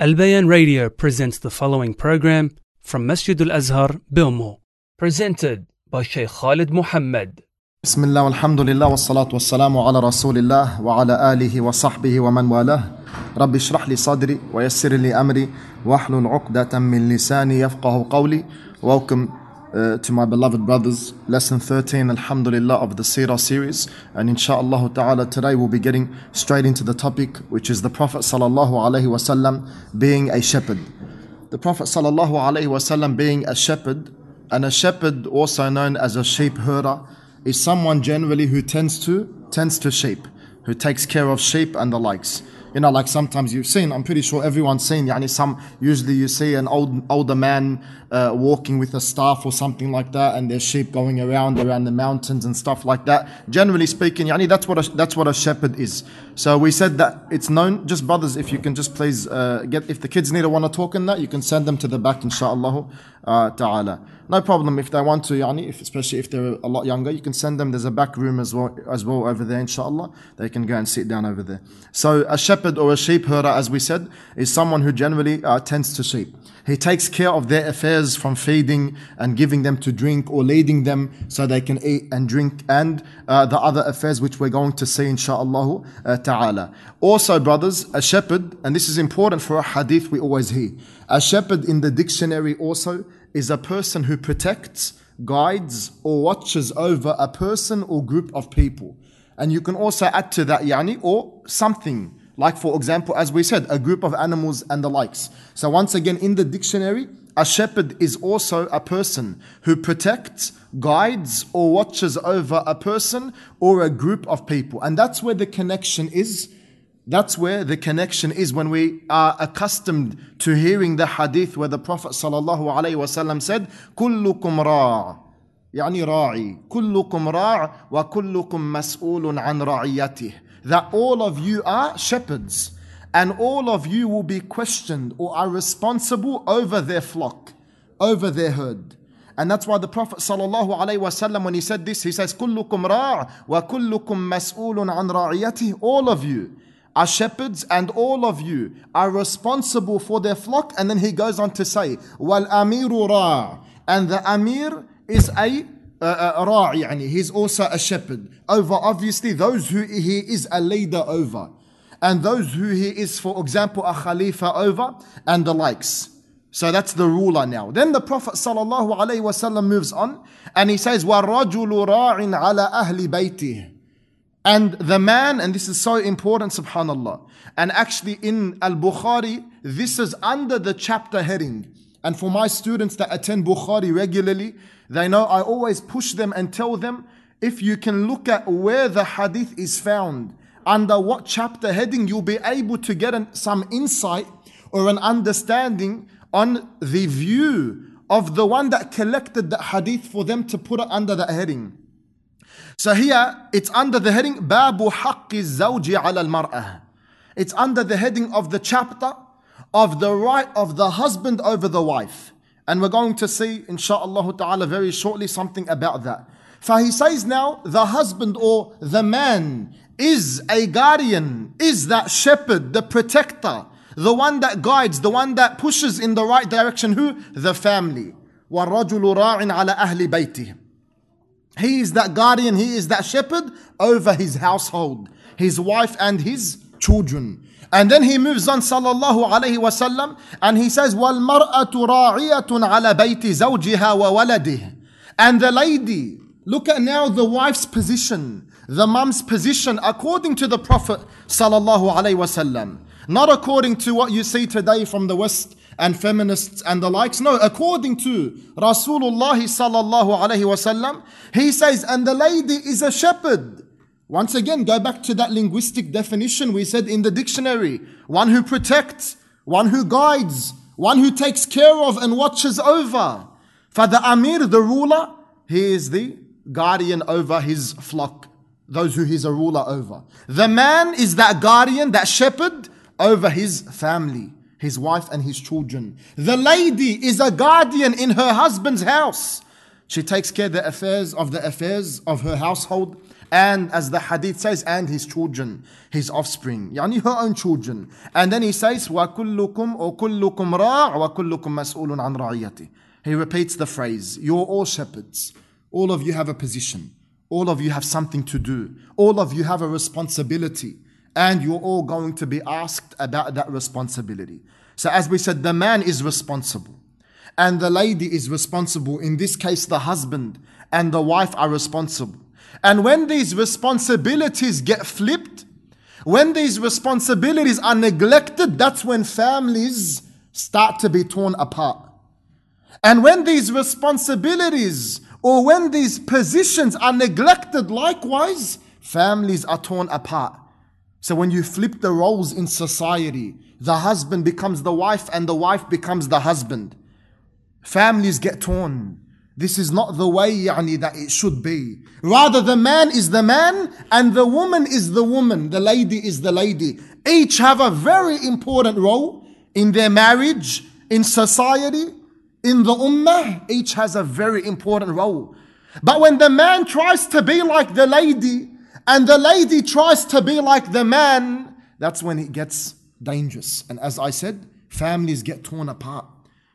Al Bayan Radio presents the following program from Masjid Al Azhar, Belmore, presented by Sheikh Khalid Mohamad. بسم الله والحمد لله والصلاة والسلام على رسول الله وعلى آله وصحبه ومن والاه رب اشرح لي صدري ويسر لي أمري واحلل عقدة من لساني يفقه قولي Welcome uh, to my beloved brothers lesson 13 alhamdulillah of the Sirah series and inshallah ta'ala today we'll be getting straight into the topic which is the Prophet sallallahu alaihi wasallam being a shepherd the Prophet sallallahu alaihi wasallam being a shepherd and a shepherd also known as a sheep herder is someone generally who tends to tends to sheep, who takes care of sheep and the likes. You know, like sometimes you've seen, I'm pretty sure everyone's seen, yani some, usually you see an old, older man uh, walking with a staff or something like that, and there's sheep going around, around the mountains and stuff like that. Generally speaking, yani that's what a, that's what a shepherd is. So we said that it's known, just brothers, if you can just please uh, get, if the kids need to want to talk in that, you can send them to the back, inshallah uh, ta'ala. No problem if they want to, yani, if, especially if they're a lot younger, you can send them. There's a back room as well, as well over there, inshallah. They can go and sit down over there. So a shepherd or a sheep herder, as we said, is someone who generally uh, tends to sheep. He takes care of their affairs from feeding and giving them to drink or leading them so they can eat and drink and uh, the other affairs which we're going to see inshaAllah uh, ta'ala. Also brothers, a shepherd, and this is important for a hadith we always hear. A shepherd in the dictionary also is a person who protects, guides or watches over a person or group of people. And you can also add to that yani or something like, for example, as we said, a group of animals and the likes. So, once again, in the dictionary, a shepherd is also a person who protects, guides, or watches over a person or a group of people. And that's where the connection is. That's where the connection is when we are accustomed to hearing the hadith where the Prophet ﷺ said, كلكم راع يعني راعي كلكم راع وكلكم مسؤول عن رعيته that all of you are shepherds and all of you will be questioned or are responsible over their flock, over their herd. And that's why the Prophet ﷺ, when he said this, he says, كلكم راع وكلكم مسؤول عن رعيته. All of you are shepherds and all of you are responsible for their flock. And then he goes on to say, وَالْأَمِيرُ راع. And the Amir is a راعي يعني he's also a shepherd over obviously those who he is a leader over and those who he is for example a khalifa over and the likes so that's the ruler now then the prophet sallallahu alaihi wasallam moves on and he says وَالرَّجُلُ رَاعٍ عَلَى أَهْلِ بَيْتِهِ and the man, and this is so important, subhanAllah. And actually, in Al Bukhari, this is under the chapter heading. And for my students that attend Bukhari regularly, they know I always push them and tell them if you can look at where the hadith is found, under what chapter heading, you'll be able to get an, some insight or an understanding on the view of the one that collected the hadith for them to put it under that heading. So here it's under the heading Babu Haqqi Zawji ala al Marah. It's under the heading of the chapter of the right of the husband over the wife. And we're going to see, insha'Allah ta'ala, very shortly something about that. For he says now, the husband or the man is a guardian, is that shepherd, the protector, the one that guides, the one that pushes in the right direction. Who? The family. وَالرَّجُلُ رَاعٍ عَلَى أَهْلِ بَيْتِهِ He is that guardian, he is that shepherd over his household, his wife and his children. And then he moves on sallallahu alayhi wasallam and he says وَالْمَرْأَةُ رَاعِيَةٌ عَلَى بَيْتِ زَوْجِهَا وَوَلَدِهِ And the lady, look at now the wife's position, the mum's position according to the Prophet sallallahu alayhi wasallam. Not according to what you see today from the West and feminists and the likes. No, according to Rasulullah sallallahu alayhi wasallam, he says, and the lady is a shepherd. Once again, go back to that linguistic definition we said in the dictionary. One who protects, one who guides, one who takes care of and watches over. For the Amir, the ruler, he is the guardian over his flock, those who he's a ruler over. The man is that guardian, that shepherd over his family, his wife and his children. The lady is a guardian in her husband's house. She takes care of the affairs of the affairs of her household And as the hadith says, and his children, his offspring, yani her own children. And then he says, وَكُلُّكُمْ or كُلُّكُمْ رَاعْ وَكُلُّكُمْ مَسْئُولٌ عَنْ رَعِيَّتِهِ He repeats the phrase, you're all shepherds. All of you have a position. All of you have something to do. All of you have a responsibility. And you're all going to be asked about that responsibility. So as we said, the man is responsible. And the lady is responsible. In this case, the husband and the wife are responsible. And when these responsibilities get flipped, when these responsibilities are neglected, that's when families start to be torn apart. And when these responsibilities or when these positions are neglected, likewise, families are torn apart. So when you flip the roles in society, the husband becomes the wife and the wife becomes the husband. Families get torn. This is not the way yani, that it should be. Rather, the man is the man and the woman is the woman. The lady is the lady. Each have a very important role in their marriage, in society, in the ummah, each has a very important role. But when the man tries to be like the lady and the lady tries to be like the man, that's when it gets dangerous. And as I said, families get torn apart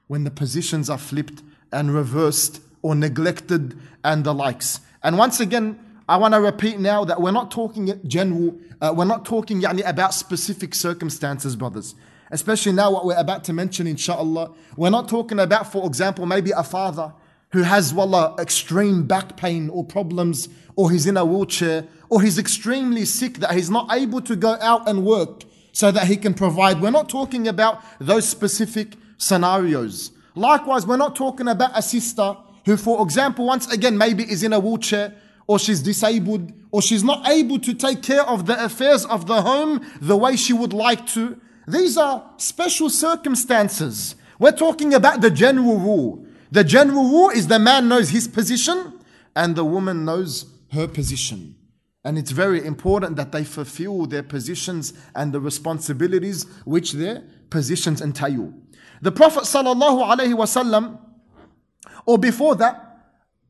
when the positions are flipped and reversed or neglected and the likes. And once again, I want to repeat now that we're not talking general, uh, we're not talking yani, about specific circumstances, brothers especially now what we're about to mention, inshallah. We're not talking about, for example, maybe a father who has, wallah, extreme back pain or problems, or he's in a wheelchair, or he's extremely sick that he's not able to go out and work so that he can provide. We're not talking about those specific scenarios. Likewise, we're not talking about a sister who, for example, once again, maybe is in a wheelchair or she's disabled or she's not able to take care of the affairs of the home the way she would like to. These are special circumstances. We're talking about the general rule. The general rule is the man knows his position and the woman knows her position. And it's very important that they fulfill their positions and the responsibilities which their positions entail. The Prophet wasallam, or before that,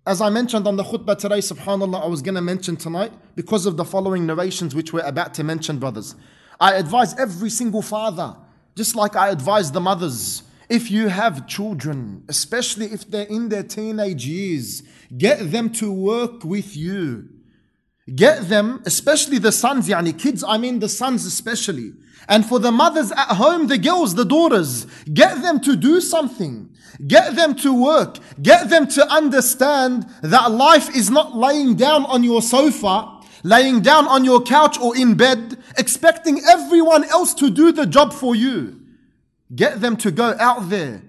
as I mentioned on the khutbah today, subhanAllah, I was going to mention tonight because of the following narrations which we're about to mention, brothers. I advise every single father, just like I advise the mothers, if you have children, especially if they're in their teenage years, get them to work with you. Get them, especially the sons, yani kids, I mean the sons especially. And for the mothers at home, the girls, the daughters, get them to do something. Get them to work. Get them to understand that life is not laying down on your sofa laying down on your couch or in bed, expecting everyone else to do the job for you. Get them to go out there.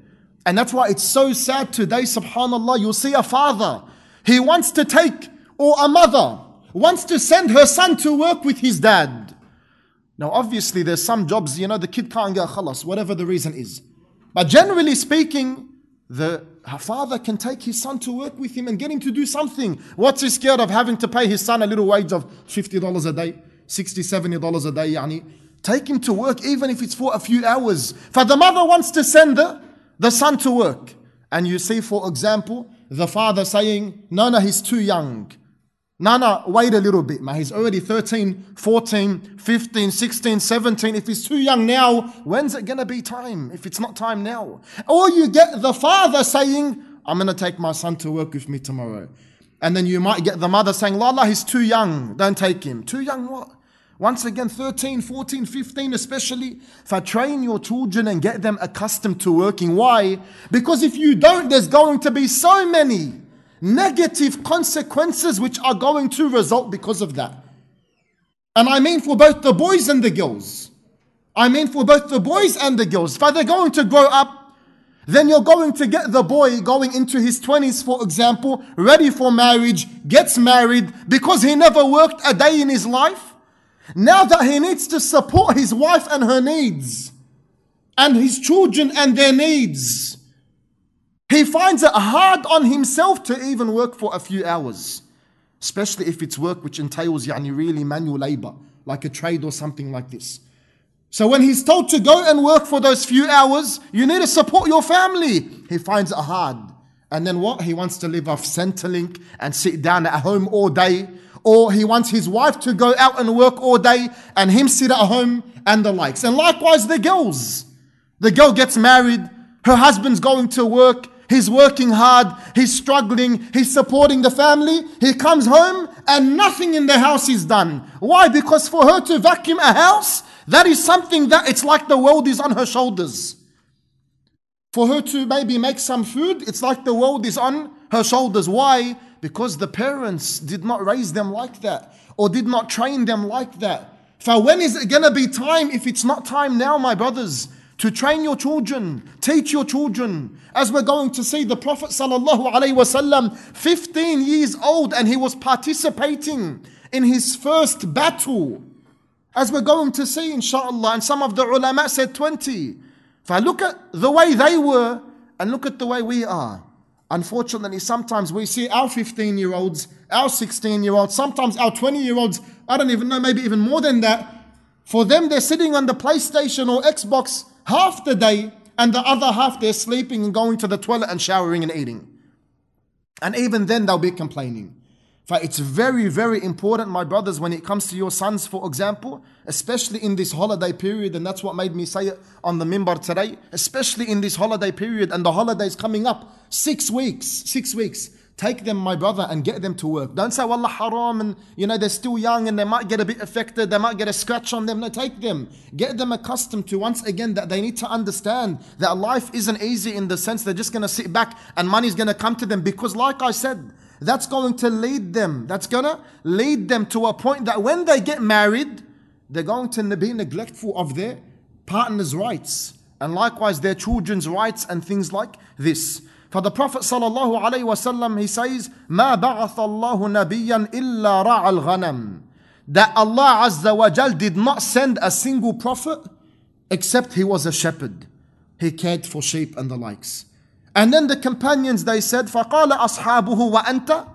And that's why it's so sad today, subhanAllah. You'll see a father, he wants to take, or a mother wants to send her son to work with his dad. Now, obviously, there's some jobs, you know, the kid can't get khalas, whatever the reason is. But generally speaking, the father can take his son to work with him and get him to do something. What's he scared of having to pay his son a little wage of $50 a day, $60, $70 a day? Yani? Take him to work even if it's for a few hours. For the mother wants to send the, the son to work. And you see, for example, the father saying, No, no, he's too young. No, no, wait a little bit, man. He's already 13, 14, 15, 16, 17. If he's too young now, when's it going to be time if it's not time now? Or you get the father saying, I'm going to take my son to work with me tomorrow. And then you might get the mother saying, Lala, he's too young. Don't take him. Too young what? Once again, 13, 14, 15 especially. If I train your children and get them accustomed to working. Why? Because if you don't, there's going to be so many negative consequences which are going to result because of that. And I mean for both the boys and the girls. I mean for both the boys and the girls. If they're going to grow up, then you're going to get the boy going into his 20s, for example, ready for marriage, gets married because he never worked a day in his life. Now that he needs to support his wife and her needs, and his children and their needs, he finds it hard on himself to even work for a few hours, especially if it's work which entails yani, really manual labor, like a trade or something like this. So when he's told to go and work for those few hours, you need to support your family. He finds it hard. And then what? He wants to live off Centrelink and sit down at home all day. or he wants his wife to go out and work all day and him sit at home and the likes. And likewise, the girls. The girl gets married, her husband's going to work, he's working hard, he's struggling, he's supporting the family. He comes home and nothing in the house is done. Why? Because for her to vacuum a house, that is something that it's like the world is on her shoulders. For her to maybe make some food, it's like the world is on her shoulders. Why? Because the parents did not raise them like that or did not train them like that. For when is it going to be time if it's not time now, my brothers? To train your children, teach your children. As we're going to see, the Prophet ﷺ, 15 years old, and he was participating in his first battle. As we're going to see, inshallah, and some of the ulama said 20. If I look at the way they were and look at the way we are, unfortunately, sometimes we see our 15 year olds, our 16 year olds, sometimes our 20 year olds, I don't even know, maybe even more than that. For them, they're sitting on the PlayStation or Xbox half the day, and the other half they're sleeping and going to the toilet and showering and eating. And even then, they'll be complaining. But it's very, very important, my brothers, when it comes to your sons, for example, especially in this holiday period, and that's what made me say it on the mimbar today, especially in this holiday period, and the holidays coming up, six weeks, six weeks. Take them, my brother, and get them to work. Don't say, Wallah, haram, and you know, they're still young and they might get a bit affected, they might get a scratch on them. No, take them. Get them accustomed to, once again, that they need to understand that life isn't easy in the sense they're just going to sit back and money's going to come to them. Because, like I said, that's going to lead them. That's going to lead them to a point that when they get married, they're going to be neglectful of their partner's rights. And likewise, their children's rights and things like this. For the Prophet sallallahu alaihi wasallam he says, "ما بعث الله نبيا إلا رعى الغنم." That Allah Azza wa Jal did not send a single prophet except he was a shepherd. He cared for sheep and the likes. And then the companions they said, فقال أصحابه وأنت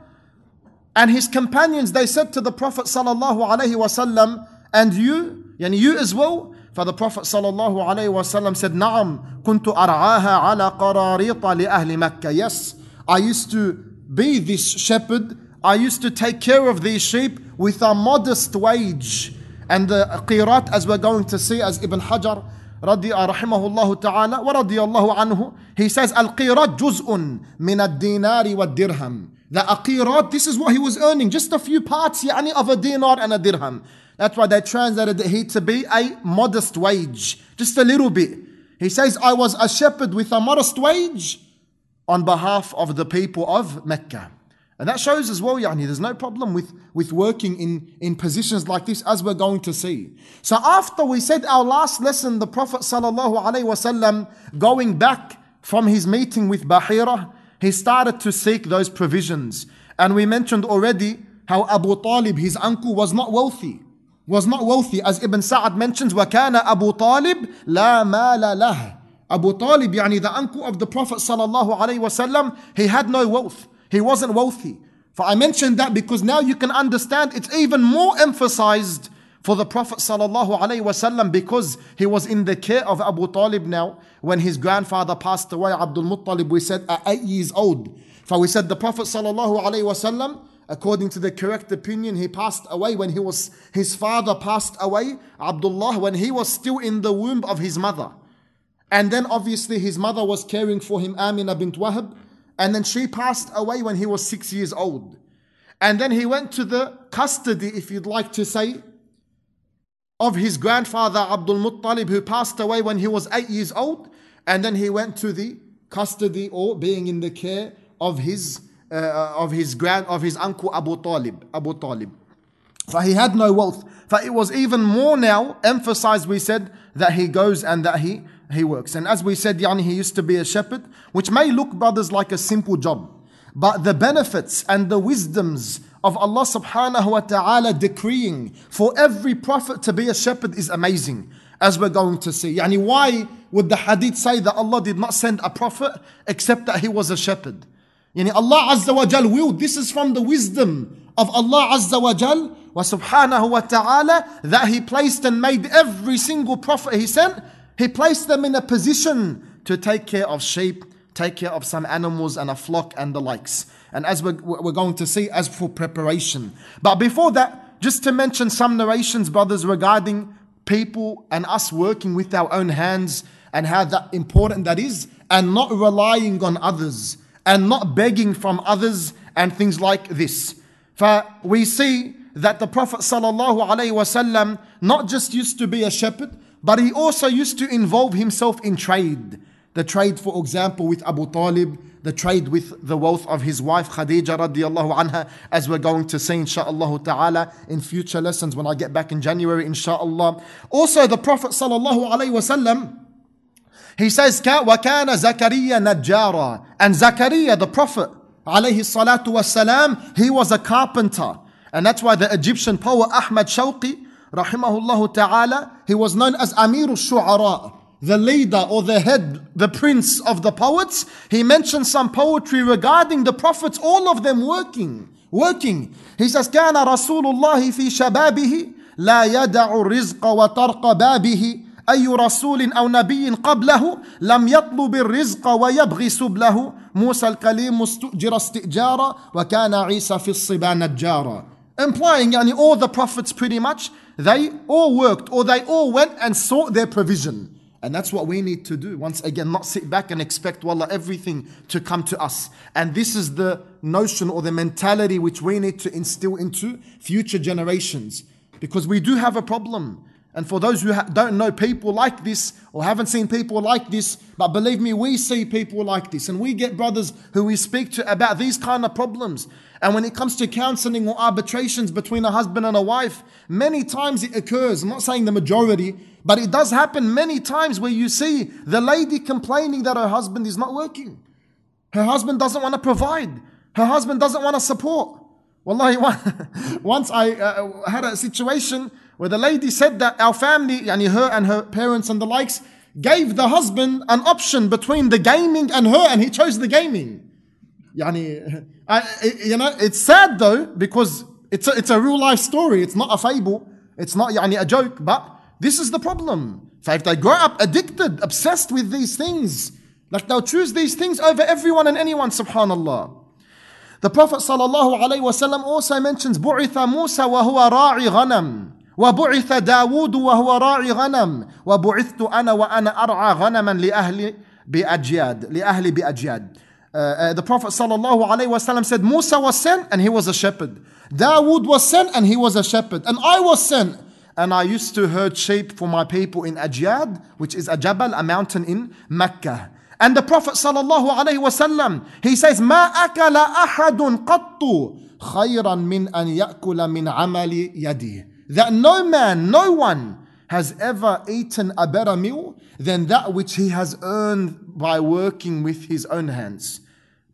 And his companions they said to the Prophet sallallahu alaihi wasallam, and you, yani you as well. for the Prophet ﷺ said, Naam, kuntu ar'aha ala qararita li ahli Makkah. Yes, I used to be this shepherd. I used to take care of these sheep with a modest wage. And the قيرات, as we're going to see, as Ibn Hajar uh, rahimahullah ta'ala wa he says, Al-qirat juz'un الدينار والدرهم." wa dirham. The قيرات, this is what he was earning, just a few parts here of a dinar and a dirham that's why they translated he to be a modest wage, just a little bit. He says, I was a shepherd with a modest wage on behalf of the people of Mecca. And that shows as well, Yani, there's no problem with, with working in, in positions like this, as we're going to see. So after we said our last lesson, the Prophet wasallam going back from his meeting with Bahira, he started to seek those provisions. And we mentioned already how Abu Talib, his uncle, was not wealthy was not wealthy as Ibn Sa'ad mentions وَكَانَ أَبُو طَالِبْ لَا مَالَ لَهُ Abu Talib, يعني the uncle of the Prophet sallallahu alaihi wasallam, he had no wealth. He wasn't wealthy. For I mentioned that because now you can understand it's even more emphasized for the Prophet sallallahu alaihi wasallam because he was in the care of Abu Talib now when his grandfather passed away, Abdul Muttalib, we said at eight years old. For we said the Prophet sallallahu alaihi wasallam According to the correct opinion, he passed away when he was, his father passed away, Abdullah, when he was still in the womb of his mother. And then obviously his mother was caring for him, Amina bint Wahab. And then she passed away when he was six years old. And then he went to the custody, if you'd like to say, of his grandfather Abdul Muttalib, who passed away when he was eight years old. And then he went to the custody or being in the care of his uh, of his grand of his uncle Abu Talib. Abu Talib. For he had no wealth. For it was even more now emphasized, we said, that he goes and that he, he works. And as we said, Yani, he used to be a shepherd, which may look, brothers, like a simple job. But the benefits and the wisdoms of Allah subhanahu wa ta'ala decreeing for every prophet to be a shepherd is amazing, as we're going to see. Yani, why would the hadith say that Allah did not send a prophet except that he was a shepherd? Yani Allah Azza wa Jal willed. This is from the wisdom of Allah Azza wa Jal wa subhanahu wa ta'ala that He placed and made every single prophet He sent, He placed them in a position to take care of sheep, take care of some animals and a flock and the likes. And as we're, we're going to see, as for preparation. But before that, just to mention some narrations, brothers, regarding people and us working with our own hands and how that important that is, and not relying on others and not begging from others and things like this. For we see that the Prophet ﷺ not just used to be a shepherd, but he also used to involve himself in trade. The trade, for example, with Abu Talib, the trade with the wealth of his wife Khadija radiallahu anha, as we're going to see inshaAllah ta'ala in future lessons when I get back in January inshaAllah. Also the Prophet sallallahu alayhi wasallam, he says, وَكَانَ زَكَرِيَّ نَجَّارًا And Zakaria, the Prophet, alayhi salatu wasalam, he was a carpenter. And that's why the Egyptian poet Ahmad Shawqi, rahimahullah ta'ala, he was known as Amir al-Shu'ara, the leader or the head, the prince of the poets. He mentioned some poetry regarding the prophets, all of them working, working. He says, كان رسول الله في شبابه لا يدع الرزق وطرق بابه أي رسول أو نبي قبله لم يطلب الرزق ويبغي سبله موسى الكليم استؤجر استئجارا وكان عيسى في الصبا نجارا Implying, yani all the prophets pretty much, they all worked or they all went and sought their provision. And that's what we need to do. Once again, not sit back and expect, wallah, everything to come to us. And this is the notion or the mentality which we need to instill into future generations. Because we do have a problem. And for those who ha- don't know people like this or haven't seen people like this, but believe me, we see people like this. And we get brothers who we speak to about these kind of problems. And when it comes to counseling or arbitrations between a husband and a wife, many times it occurs. I'm not saying the majority, but it does happen many times where you see the lady complaining that her husband is not working. Her husband doesn't want to provide. Her husband doesn't want to support. Wallahi, once I uh, had a situation where the lady said that our family, yani her and her parents and the likes, gave the husband an option between the gaming and her, and he chose the gaming. Yani, I, you know, it's sad though because it's a, it's a real life story. It's not a fable. It's not yani a joke. But this is the problem. So if they grow up addicted, obsessed with these things, like they'll choose these things over everyone and anyone. Subhanallah. The Prophet sallallahu alaihi also mentions bu'itha Musa وَهُوَ رَاعٍ غَنَمٍ. وبعث داود وهو راعي غنم وبعثت أنا وأنا أرعى غنما لأهل بأجياد لأهل بأجياد uh, uh, the Prophet ﷺ said Musa was sent and he was a shepherd Dawood was sent and he was a shepherd and I was sent and I used to herd sheep for my people in Ajyad, which is a Jabal, a mountain in Mecca. And the Prophet wasallam, he says, "ما أكل أحد قط خيرا من أن يأكل من عمل يده." That no man, no one has ever eaten a better meal than that which he has earned by working with his own hands.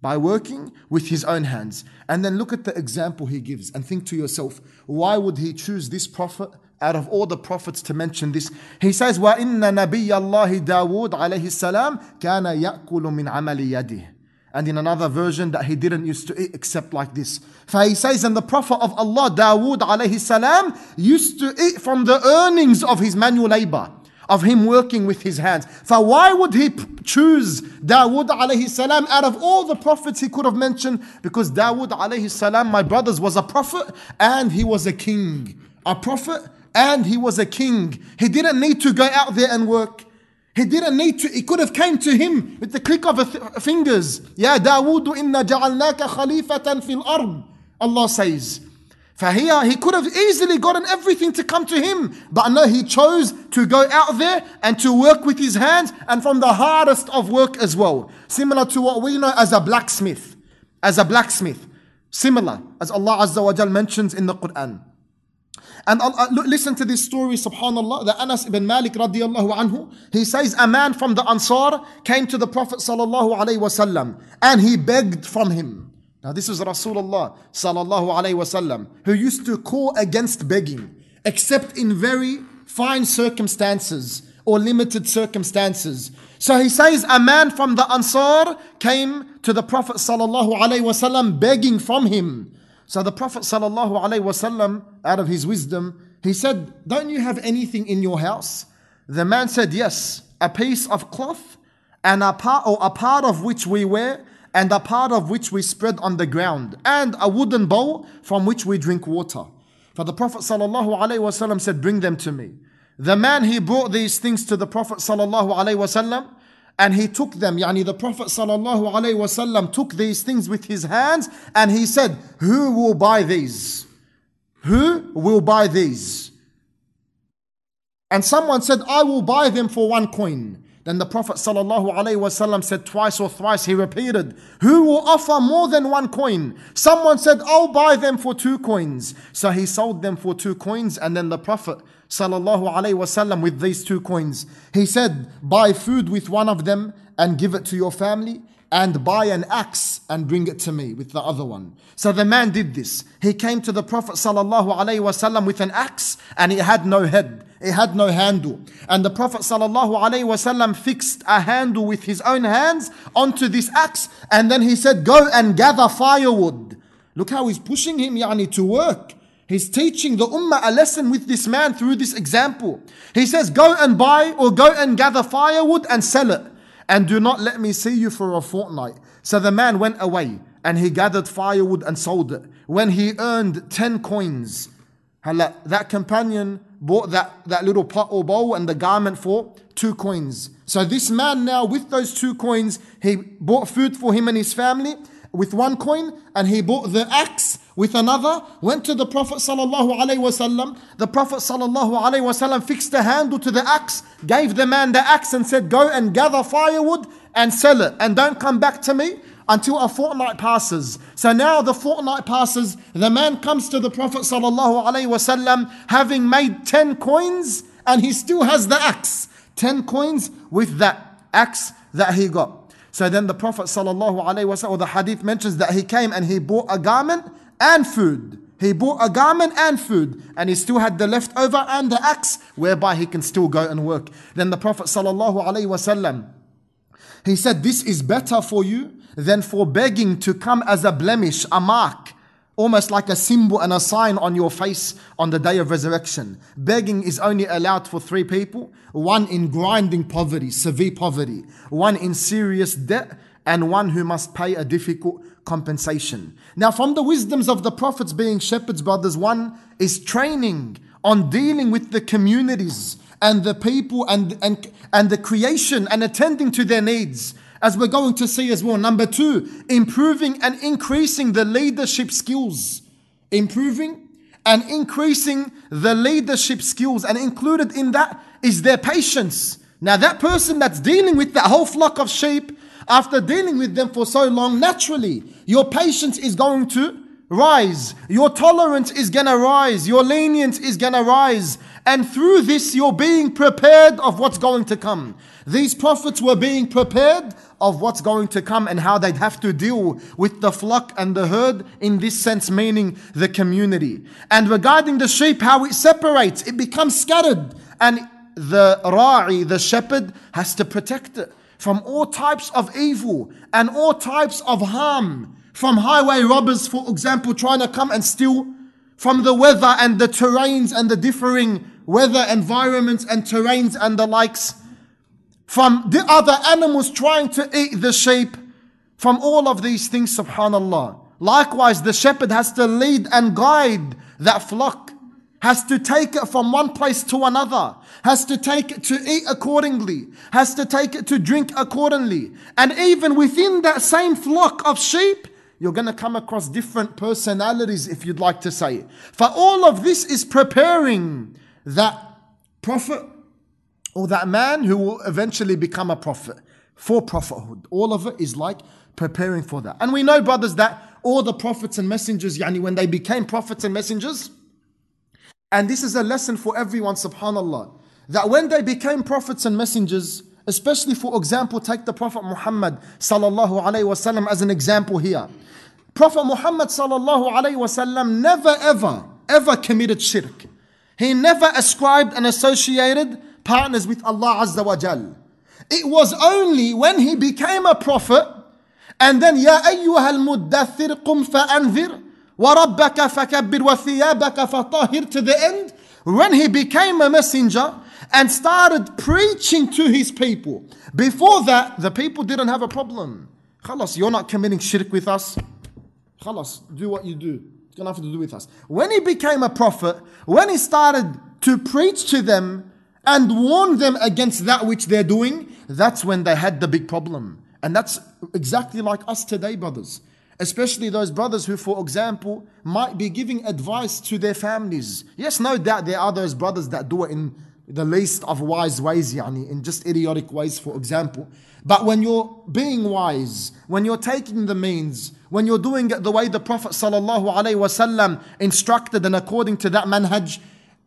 By working with his own hands. And then look at the example he gives and think to yourself, why would he choose this prophet out of all the prophets to mention this. He says, وَإِنَّ نَبِيَّ اللَّهِ دَاوُودَ عَلَيْهِ السَّلَامِ كَانَ يَأْكُلُ مِنْ عَمَلِ يَدِهِ and in another version that he didn't used to eat except like this. For he says, and the Prophet of Allah, Dawood alayhi salam, used to eat from the earnings of his manual labor, of him working with his hands. For why would he choose Dawood alayhi salam out of all the prophets he could have mentioned? Because Dawood alayhi salam, my brothers, was a prophet and he was a king. A prophet and he was a king. He didn't need to go out there and work. He didn't need to, he could have came to him with the click of th- fingers. Ya Dawood inna ja'alnaka khalifatan fil ard. Allah says. Here, he could have easily gotten everything to come to him. But no, he chose to go out there and to work with his hands and from the hardest of work as well. Similar to what we know as a blacksmith. As a blacksmith. Similar, as Allah Azza wa Jal mentions in the Quran. And uh, listen to this story, subhanAllah, the Anas ibn Malik radiallahu anhu. He says, a man from the Ansar came to the Prophet sallallahu alayhi wasallam and he begged from him. Now this is Rasulullah sallallahu alayhi wasallam who used to call against begging, except in very fine circumstances or limited circumstances. So he says, a man from the Ansar came to the Prophet sallallahu alayhi wasallam begging from him. So the Prophet ﷺ, out of his wisdom, he said, Don't you have anything in your house? The man said, Yes, a piece of cloth and a part or a part of which we wear, and a part of which we spread on the ground, and a wooden bowl from which we drink water. For the Prophet ﷺ said, Bring them to me. The man he brought these things to the Prophet ﷺ and he took them. Yani the Prophet ﷺ took these things with his hands and he said, Who will buy these? Who will buy these? And someone said, I will buy them for one coin. Then the Prophet ﷺ said twice or thrice, he repeated, Who will offer more than one coin? Someone said, I'll buy them for two coins. So he sold them for two coins, and then the Prophet ﷺ with these two coins, he said, Buy food with one of them and give it to your family, and buy an axe and bring it to me with the other one. So the man did this. He came to the Prophet ﷺ with an axe and it had no head. It had no handle. And the Prophet ﷺ fixed a handle with his own hands onto this axe and then he said, Go and gather firewood. Look how he's pushing him yani, to work. He's teaching the ummah a lesson with this man through this example. He says, Go and buy or go and gather firewood and sell it and do not let me see you for a fortnight. So the man went away and he gathered firewood and sold it. When he earned 10 coins, that companion bought that, that little pot or bowl and the garment for two coins. So this man now, with those two coins, he bought food for him and his family with one coin and he bought the axe with another, went to the Prophet sallallahu. The Prophet sallallahu fixed the handle to the axe, gave the man the axe and said, "Go and gather firewood and sell it, and don't come back to me." Until a fortnight passes. So now the fortnight passes, the man comes to the Prophet wasallam having made 10 coins and he still has the axe. 10 coins with that axe that he got. So then the Prophet wasallam, or the hadith mentions that he came and he bought a garment and food. He bought a garment and food, and he still had the leftover and the axe, whereby he can still go and work. Then the Prophet sallallahu he said, "This is better for you than for begging to come as a blemish, a mark." Almost like a symbol and a sign on your face on the day of resurrection. Begging is only allowed for three people one in grinding poverty, severe poverty, one in serious debt, and one who must pay a difficult compensation. Now, from the wisdoms of the prophets being shepherds, brothers, one is training on dealing with the communities and the people and, and, and the creation and attending to their needs. As we're going to see as well. Number two, improving and increasing the leadership skills. Improving and increasing the leadership skills. And included in that is their patience. Now, that person that's dealing with that whole flock of sheep after dealing with them for so long, naturally, your patience is going to rise. Your tolerance is going to rise. Your lenience is going to rise. And through this, you're being prepared of what's going to come. These prophets were being prepared of what's going to come and how they'd have to deal with the flock and the herd in this sense, meaning the community. And regarding the sheep, how it separates, it becomes scattered. And the ra'i, the shepherd, has to protect it from all types of evil and all types of harm. From highway robbers, for example, trying to come and steal from the weather and the terrains and the differing weather environments and terrains and the likes. From the other animals trying to eat the sheep. From all of these things, subhanAllah. Likewise, the shepherd has to lead and guide that flock has to take it from one place to another, has to take it to eat accordingly, has to take it to drink accordingly. And even within that same flock of sheep, you're going to come across different personalities, if you'd like to say. It. For all of this is preparing that prophet or that man who will eventually become a prophet for prophethood. All of it is like preparing for that. And we know, brothers, that all the prophets and messengers, yani when they became prophets and messengers, and this is a lesson for everyone, subhanAllah, that when they became prophets and messengers, especially for example, take the Prophet Muhammad sallallahu alayhi wasallam as an example here. Prophet Muhammad sallallahu alayhi wasallam never ever ever committed shirk. He never ascribed and associated partners with Allah Azza wa Jal. It was only when he became a prophet and then Ya ayyuha al-muddathir qum fa'anzir وَرَبَّكَ فَكَبِّرْ وَثِيَابَكَ فَطَهِرْ to the end, when he became a messenger and started preaching to his people. Before that, the people didn't have a problem. Khalas, you're not committing shirk with us. Khalas, do what you do. It's got nothing to do with us. When he became a prophet, when he started to preach to them and warn them against that which they're doing, that's when they had the big problem. And that's exactly like us today, brothers. Especially those brothers who, for example, might be giving advice to their families. Yes, no doubt there are those brothers that do it in the least of wise ways, yani, in just idiotic ways, for example. But when you're being wise, when you're taking the means, when you're doing it the way the Prophet instructed and according to that manhaj,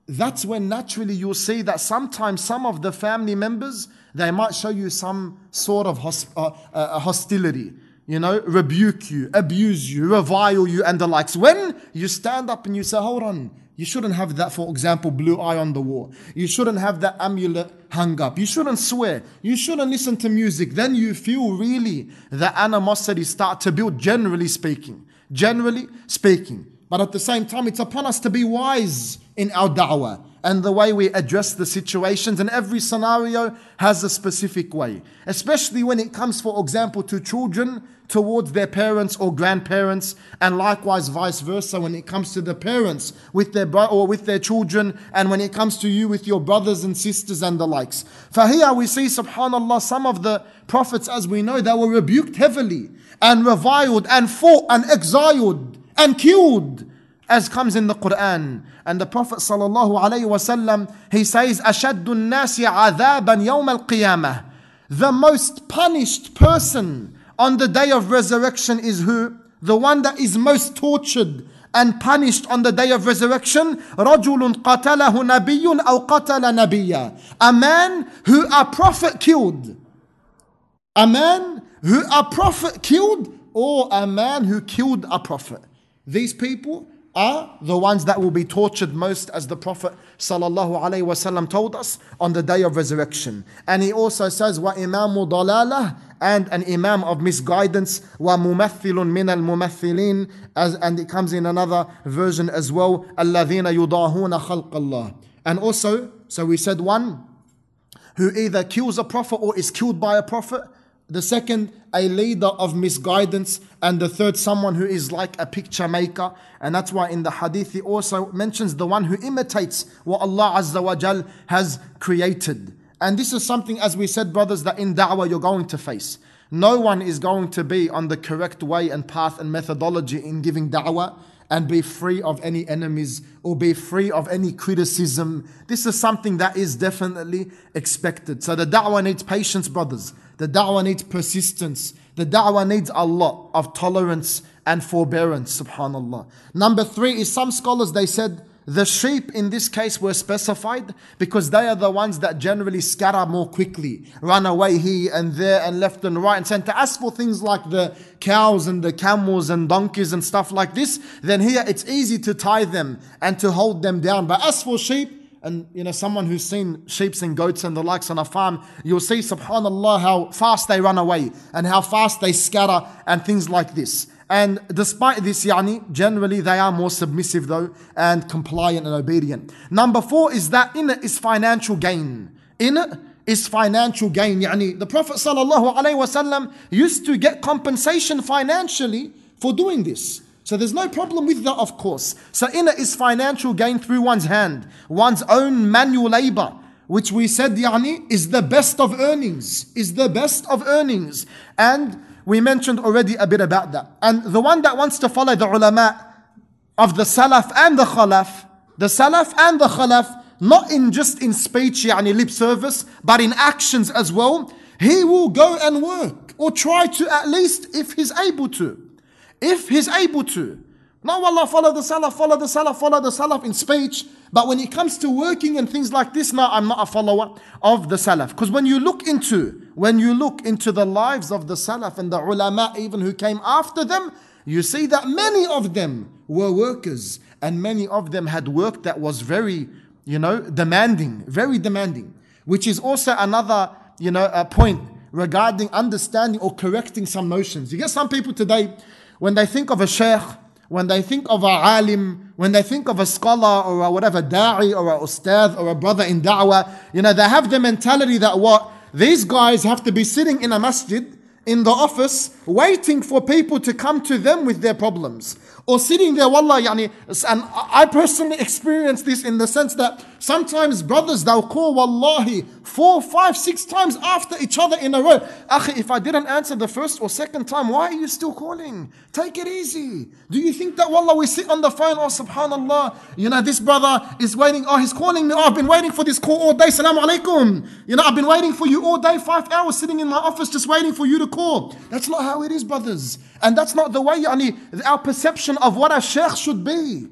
that's when naturally you'll see that sometimes some of the family members they might show you some sort of hosp- uh, uh, hostility you know rebuke you abuse you revile you and the likes when you stand up and you say hold on you shouldn't have that, for example, blue eye on the wall. You shouldn't have that amulet hung up. You shouldn't swear. You shouldn't listen to music. Then you feel really the animosity start to build, generally speaking. Generally speaking. But at the same time, it's upon us to be wise in our da'wah and the way we address the situations. And every scenario has a specific way, especially when it comes, for example, to children towards their parents or grandparents, and likewise vice versa when it comes to the parents with their bro- or with their children, and when it comes to you with your brothers and sisters and the likes. For here we see, subhanallah, some of the prophets, as we know, they were rebuked heavily and reviled and fought and exiled and killed as comes in the Quran. And the Prophet sallallahu alaihi wasallam he says, "Ashaddu nasi adaban yawm al The most punished person on the day of resurrection is who? The one that is most tortured and punished on the day of resurrection. رَجُلٌ قَتَلَهُ نَبِيٌّ أَوْ قَتَلَ نَبِيًّا A man who a prophet killed. A man who a prophet killed or a man who killed a prophet. These people are the ones that will be tortured most as the Prophet ﷺ told us on the day of resurrection. And he also says, imamu dalalah and an imam of misguidance, wa mumathilun min al mumathilin, and it comes in another version as well, yudahuna khalq Allah. And also, so we said one, who either kills a prophet or is killed by a prophet, the second, a leader of misguidance. And the third, someone who is like a picture maker. And that's why in the hadith he also mentions the one who imitates what Allah Azza wa Jal has created. And this is something, as we said, brothers, that in da'wah you're going to face. No one is going to be on the correct way and path and methodology in giving da'wah and be free of any enemies or be free of any criticism. This is something that is definitely expected. So the da'wah needs patience, brothers. The da'wah needs persistence. The da'wah needs a lot of tolerance and forbearance, subhanAllah. Number three is some scholars, they said, the sheep in this case were specified because they are the ones that generally scatter more quickly, run away here and there and left and right and center. As for things like the cows and the camels and donkeys and stuff like this, then here it's easy to tie them and to hold them down. But as for sheep, and you know someone who's seen sheep and goats and the likes on a farm you'll see subhanallah how fast they run away and how fast they scatter and things like this and despite this, yani, generally they are more submissive though and compliant and obedient. Number four is that in it is financial gain. In it is financial gain. Yani, the Prophet wasallam used to get compensation financially for doing this. So there's no problem with that, of course. So in it is financial gain through one's hand, one's own manual labor which we said yani, is the best of earnings, is the best of earnings. And we mentioned already a bit about that. And the one that wants to follow the ulama of the Salaf and the Khalaf, the Salaf and the Khalaf, not in just in speech, yani lip service, but in actions as well, he will go and work or try to at least if he's able to. If he's able to. No, Allah, follow the Salaf, follow the Salaf, follow the Salaf in speech. But when it comes to working and things like this, now I'm not a follower of the Salaf. Because when you look into, when you look into the lives of the Salaf and the ulama even who came after them, you see that many of them were workers and many of them had work that was very, you know, demanding, very demanding. Which is also another, you know, a point regarding understanding or correcting some notions. You get some people today, when they think of a sheikh, when they think of a alim, when they think of a scholar or a whatever da'i or a ustad or a brother in da'wah, you know, they have the mentality that what? These guys have to be sitting in a masjid in the office waiting for people to come to them with their problems. Or sitting there, wallah, yani, and I personally experience this in the sense that sometimes brothers, they'll call wallahi four, five, six times after each other in a row. Akhi, if I didn't answer the first or second time, why are you still calling? Take it easy. Do you think that wallah, we sit on the phone, oh subhanallah, you know, this brother is waiting, oh, he's calling me, oh, I've been waiting for this call all day, salam alaikum. You know, I've been waiting for you all day, five hours sitting in my office just waiting for you to call. That's not how it is, brothers. And that's not the way, our perception of what a sheikh should be.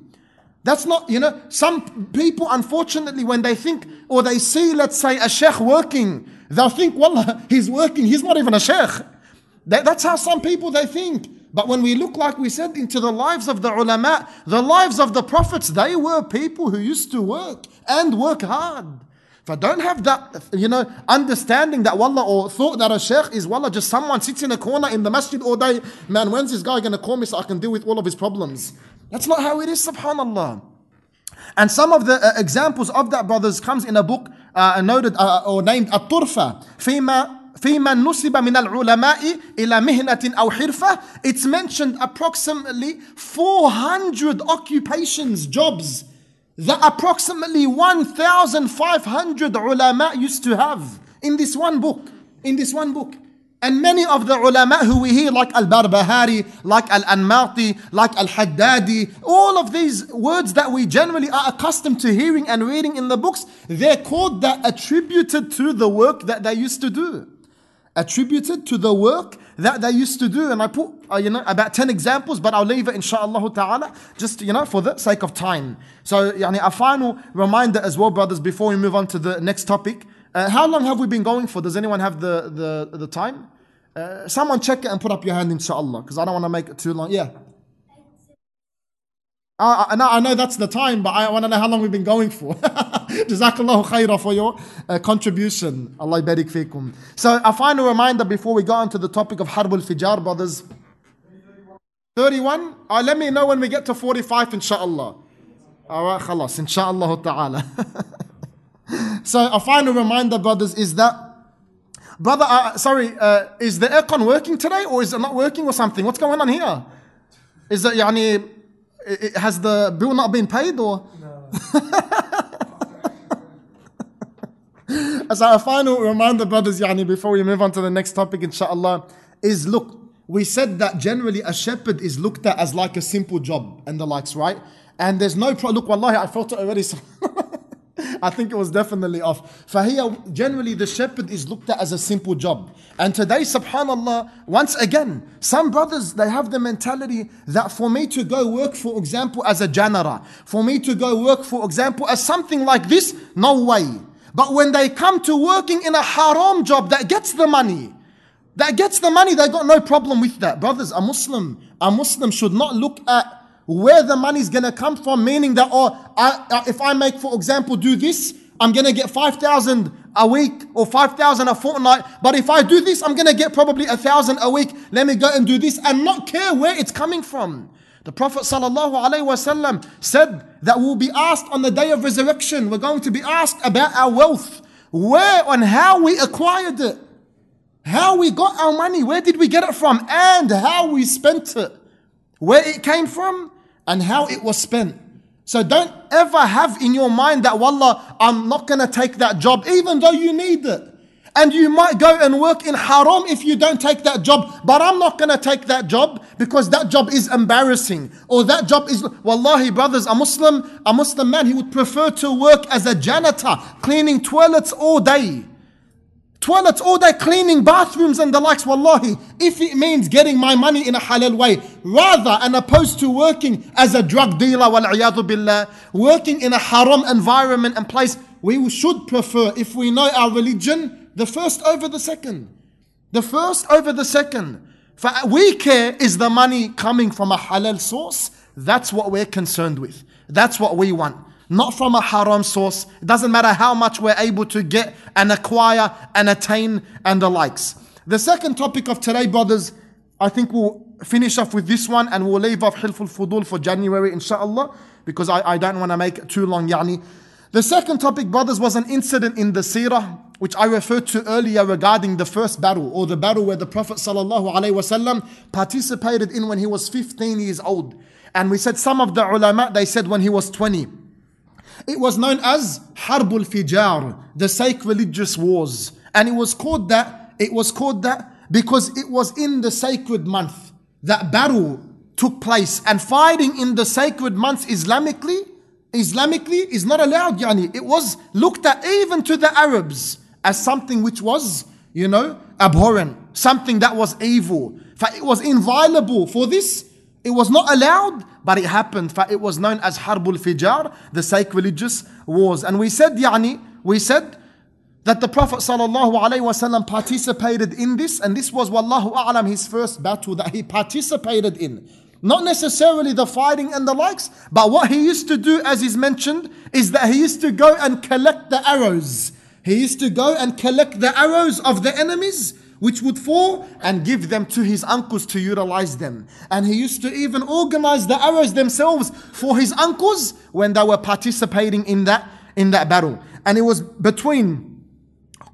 That's not, you know, some people, unfortunately, when they think or they see, let's say, a sheikh working, they'll think, well, he's working, he's not even a sheikh. That, that's how some people they think. But when we look, like we said, into the lives of the ulama, the lives of the prophets, they were people who used to work and work hard. If I don't have that, you know, understanding that wallah or thought that a sheikh is wallah just someone sits in a corner in the masjid all day, man, when's this guy going to call me so I can deal with all of his problems? That's not how it is, subhanallah. And some of the uh, examples of that, brothers, comes in a book uh, noted uh, or named At-Turfa, فيما فيما نسب من العلماء إلى مهنة أو حرفة It's mentioned approximately 400 occupations, jobs that approximately 1,500 ulama used to have in this one book. In this one book. And many of the ulama who we hear, like Al Barbahari, like Al Anmati, like Al Haddadi, all of these words that we generally are accustomed to hearing and reading in the books, they're called that attributed to the work that they used to do. Attributed to the work that they used to do. And I put, uh, you know, about 10 examples, but I'll leave it inshallah ta'ala, just, you know, for the sake of time. So, yani, a final reminder as well, brothers, before we move on to the next topic. Uh, how long have we been going for? Does anyone have the, the, the time? Uh, someone check it and put up your hand, inshallah, because I don't want to make it too long. Yeah. I, know, I know that's the time, but I want to know how long we've been going for. Jazakallahu khairah for your uh, contribution. Allah barik fikum. So, a final reminder before we go on to the topic of Harb al Fijar, brothers. 31? Uh, let me know when we get to 45, inshallah. All right, khalas, inshallah ta'ala. so, a final reminder, brothers, is that Brother, uh, sorry, uh, is the aircon working today or is it not working or something? What's going on here? Is that, yani, it, has the bill not been paid or? No. As a final reminder, brothers, yani, before we move on to the next topic, inshallah, is look, we said that generally a shepherd is looked at as like a simple job and the likes, right? And there's no pro- look, wallahi, I felt it already. I think it was definitely off. Fahiyya, generally the shepherd is looked at as a simple job. And today, subhanAllah, once again, some brothers, they have the mentality that for me to go work, for example, as a janara, for me to go work, for example, as something like this, no way. But when they come to working in a haram job that gets the money, that gets the money, they got no problem with that. Brothers, a Muslim, a Muslim should not look at where the money is going to come from, meaning that, oh, I, uh, if I make, for example, do this, I'm going to get 5,000 a week or 5,000 a fortnight. But if I do this, I'm going to get probably a thousand a week. Let me go and do this and not care where it's coming from. The Prophet ﷺ said that we'll be asked on the day of resurrection, we're going to be asked about our wealth, where and how we acquired it, how we got our money, where did we get it from, and how we spent it, where it came from, and how it was spent. So don't ever have in your mind that, Wallah, I'm not going to take that job, even though you need it. And you might go and work in haram if you don't take that job. But I'm not going to take that job because that job is embarrassing. Or that job is, wallahi, brothers, a Muslim, a Muslim man, he would prefer to work as a janitor, cleaning toilets all day toilets all day cleaning bathrooms and the likes, wallahi, if it means getting my money in a halal way, rather and opposed to working as a drug dealer, wal billah, working in a haram environment and place, we should prefer, if we know our religion, the first over the second. The first over the second. For we care is the money coming from a halal source. That's what we're concerned with. That's what we want not from a haram source. It doesn't matter how much we're able to get and acquire and attain and the likes. The second topic of today, brothers, I think we'll finish off with this one and we'll leave off Hilful Fudul for January, inshallah, because I, I don't want to make it too long, yani. The second topic, brothers, was an incident in the seerah, which I referred to earlier regarding the first battle, or the battle where the Prophet ﷺ participated in when he was 15 years old. And we said some of the ulama, they said when he was 20. It was known as Harbul Fijar, the sacrilegious wars. And it was called that, it was called that because it was in the sacred month that battle took place. And fighting in the sacred months Islamically Islamically is not allowed, yani. It was looked at even to the Arabs as something which was, you know, abhorrent, something that was evil. It was inviolable for this. It was not allowed, but it happened. It was known as Harbul Fijar, the sacrilegious wars. And we said, yani, we said that the Prophet ﷺ participated in this, and this was, Wallahu A'lam, his first battle that he participated in. Not necessarily the fighting and the likes, but what he used to do, as is mentioned, is that he used to go and collect the arrows. He used to go and collect the arrows of the enemies which would fall and give them to his uncles to utilize them. And he used to even organize the arrows themselves for his uncles when they were participating in that in that battle. And it was between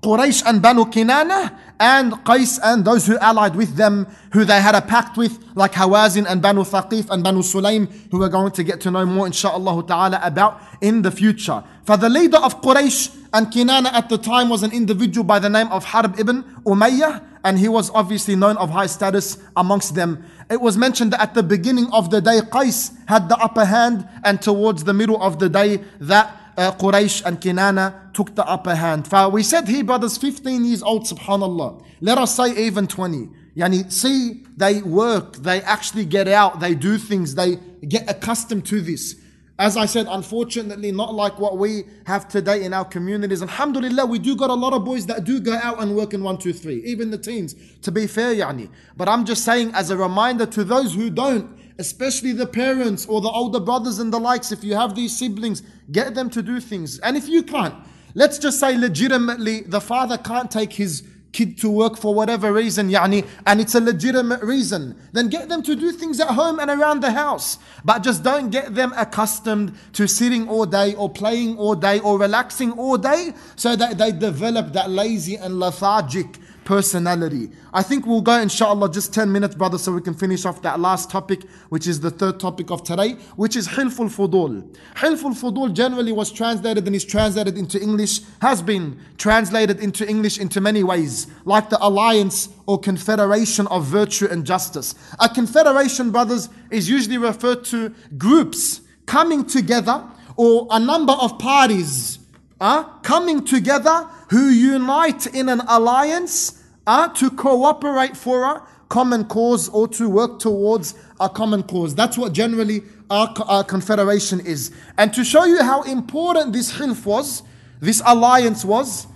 Quraysh and Banu Kinana and Qais and those who allied with them, who they had a pact with, like Hawazin and Banu Thaqif and Banu Sulaim, who we're going to get to know more, inshaAllah ta'ala, about in the future. For the leader of Quraysh and Kinana at the time was an individual by the name of Harb ibn Umayyah, and he was obviously known of high status amongst them. It was mentioned that at the beginning of the day, Qais had the upper hand, and towards the middle of the day, that uh, Quraysh and Kinana took the upper hand. For we said here, brothers, 15 years old, subhanAllah. Let us say even 20. Yani, see, they work, they actually get out, they do things, they get accustomed to this. As I said, unfortunately, not like what we have today in our communities. Alhamdulillah, we do got a lot of boys that do go out and work in one, two, three, even the teens, to be fair, yani. But I'm just saying, as a reminder to those who don't, especially the parents or the older brothers and the likes, if you have these siblings, get them to do things. And if you can't, let's just say legitimately the father can't take his kid to work for whatever reason, yani, and it's a legitimate reason, then get them to do things at home and around the house. But just don't get them accustomed to sitting all day or playing all day or relaxing all day so that they develop that lazy and lethargic personality. I think we'll go inshallah just 10 minutes, brother, so we can finish off that last topic, which is the third topic of today, which is Hilful Fudul. Hilful Fudul generally was translated and is translated into English, has been translated into English into many ways, like the alliance or confederation of virtue and justice. A confederation, brothers, is usually referred to groups coming together or a number of parties uh, coming together who unite in an alliance are to cooperate for a common cause or to work towards a common cause. That's what generally our, our confederation is. And to show you how important this hilf was, this alliance was,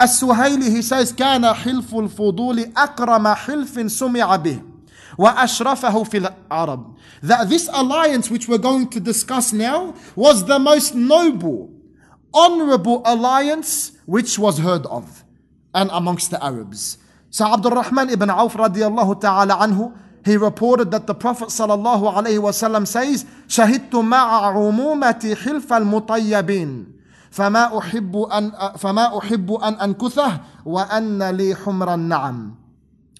السهيلي he says كان حلف الفضول أكرم حلف سمع به وأشرفه في العرب that this alliance which we're going to discuss now was the most noble honorable alliance which was heard of and amongst the Arabs so Abdul Rahman ibn Auf radiallahu ta'ala anhu, he reported that the Prophet sallallahu alayhi wasallam says, شهدت مع عمومة حلف المطيبين فما أحب أن فما أحب أن أنكثه وأن لي حمر النعم.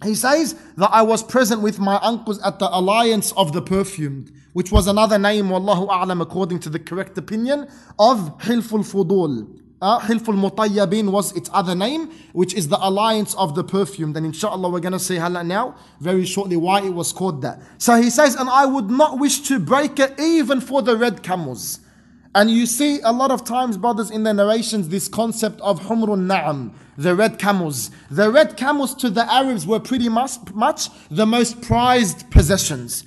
He says that I was present with my uncles at the alliance of the perfumed, which was another name, wallahu a'lam, according to the correct opinion, of Hilful Fudul. uh, Hilful Mutayyabin was its other name, which is the alliance of the perfume. Then inshallah we're going to say hala now, very shortly, why it was called that. So he says, and I would not wish to break it even for the red camels. And you see a lot of times, brothers, in the narrations, this concept of Humrun Na'am, the red camels. The red camels to the Arabs were pretty much, much the most prized possessions.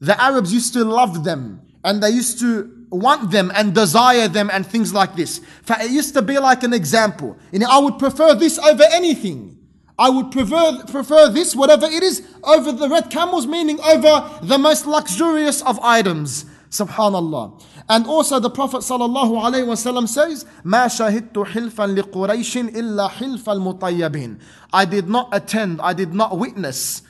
The Arabs used to love them and they used to want them and desire them and things like this. For It used to be like an example. You know, I would prefer this over anything. I would prefer, prefer this, whatever it is, over the red camels, meaning over the most luxurious of items. Subhanallah. And also the Prophet sallallahu alaihi wasallam says, "Ma shahidtu hilfan li Quraishin illa hilfal mutayyibin." I did not attend, I did not witness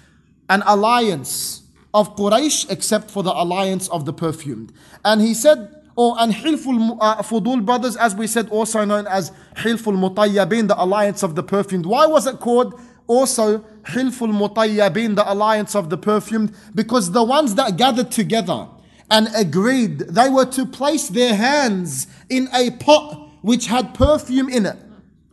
an alliance of Quraysh except for the alliance of the perfumed. And he said, or and Hilful uh, Fudul brothers, as we said, also known as Hilful Mutayyabin, the alliance of the perfumed. Why was it called also Hilful Mutayyabin, the alliance of the perfumed? Because the ones that gathered together and agreed they were to place their hands in a pot which had perfume in it.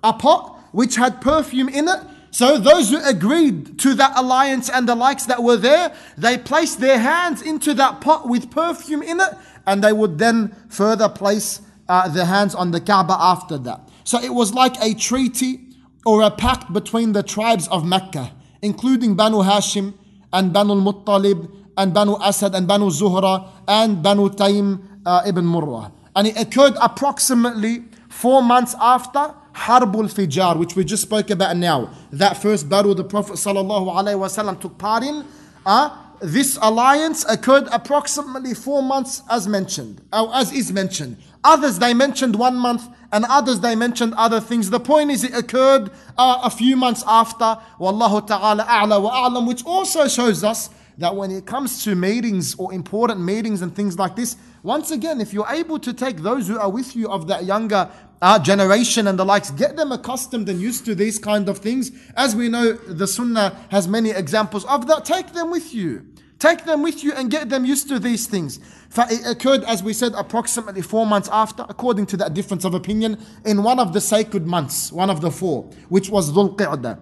A pot which had perfume in it. So those who agreed to that alliance and the likes that were there, they placed their hands into that pot with perfume in it, and they would then further place uh, their hands on the Kaaba after that. So it was like a treaty or a pact between the tribes of Mecca, including Banu Hashim and Banu Muttalib and Banu Asad and Banu Zuhra and Banu Taym uh, ibn Murrah. And it occurred approximately four months after Harbul Fijar, which we just spoke about now. That first battle the Prophet ﷺ took part in. Uh, this alliance occurred approximately four months as mentioned, or as is mentioned. Others they mentioned one month, and others they mentioned other things. The point is it occurred uh, a few months after. Wallahu ta'ala a'la wa a'lam, which also shows us that when it comes to meetings or important meetings and things like this, once again, if you're able to take those who are with you of that younger uh, generation and the likes, get them accustomed and used to these kind of things. As we know, the Sunnah has many examples of that. Take them with you. Take them with you and get them used to these things. It occurred, as we said, approximately four months after, according to that difference of opinion, in one of the sacred months, one of the four, which was Dhul Qa'dah.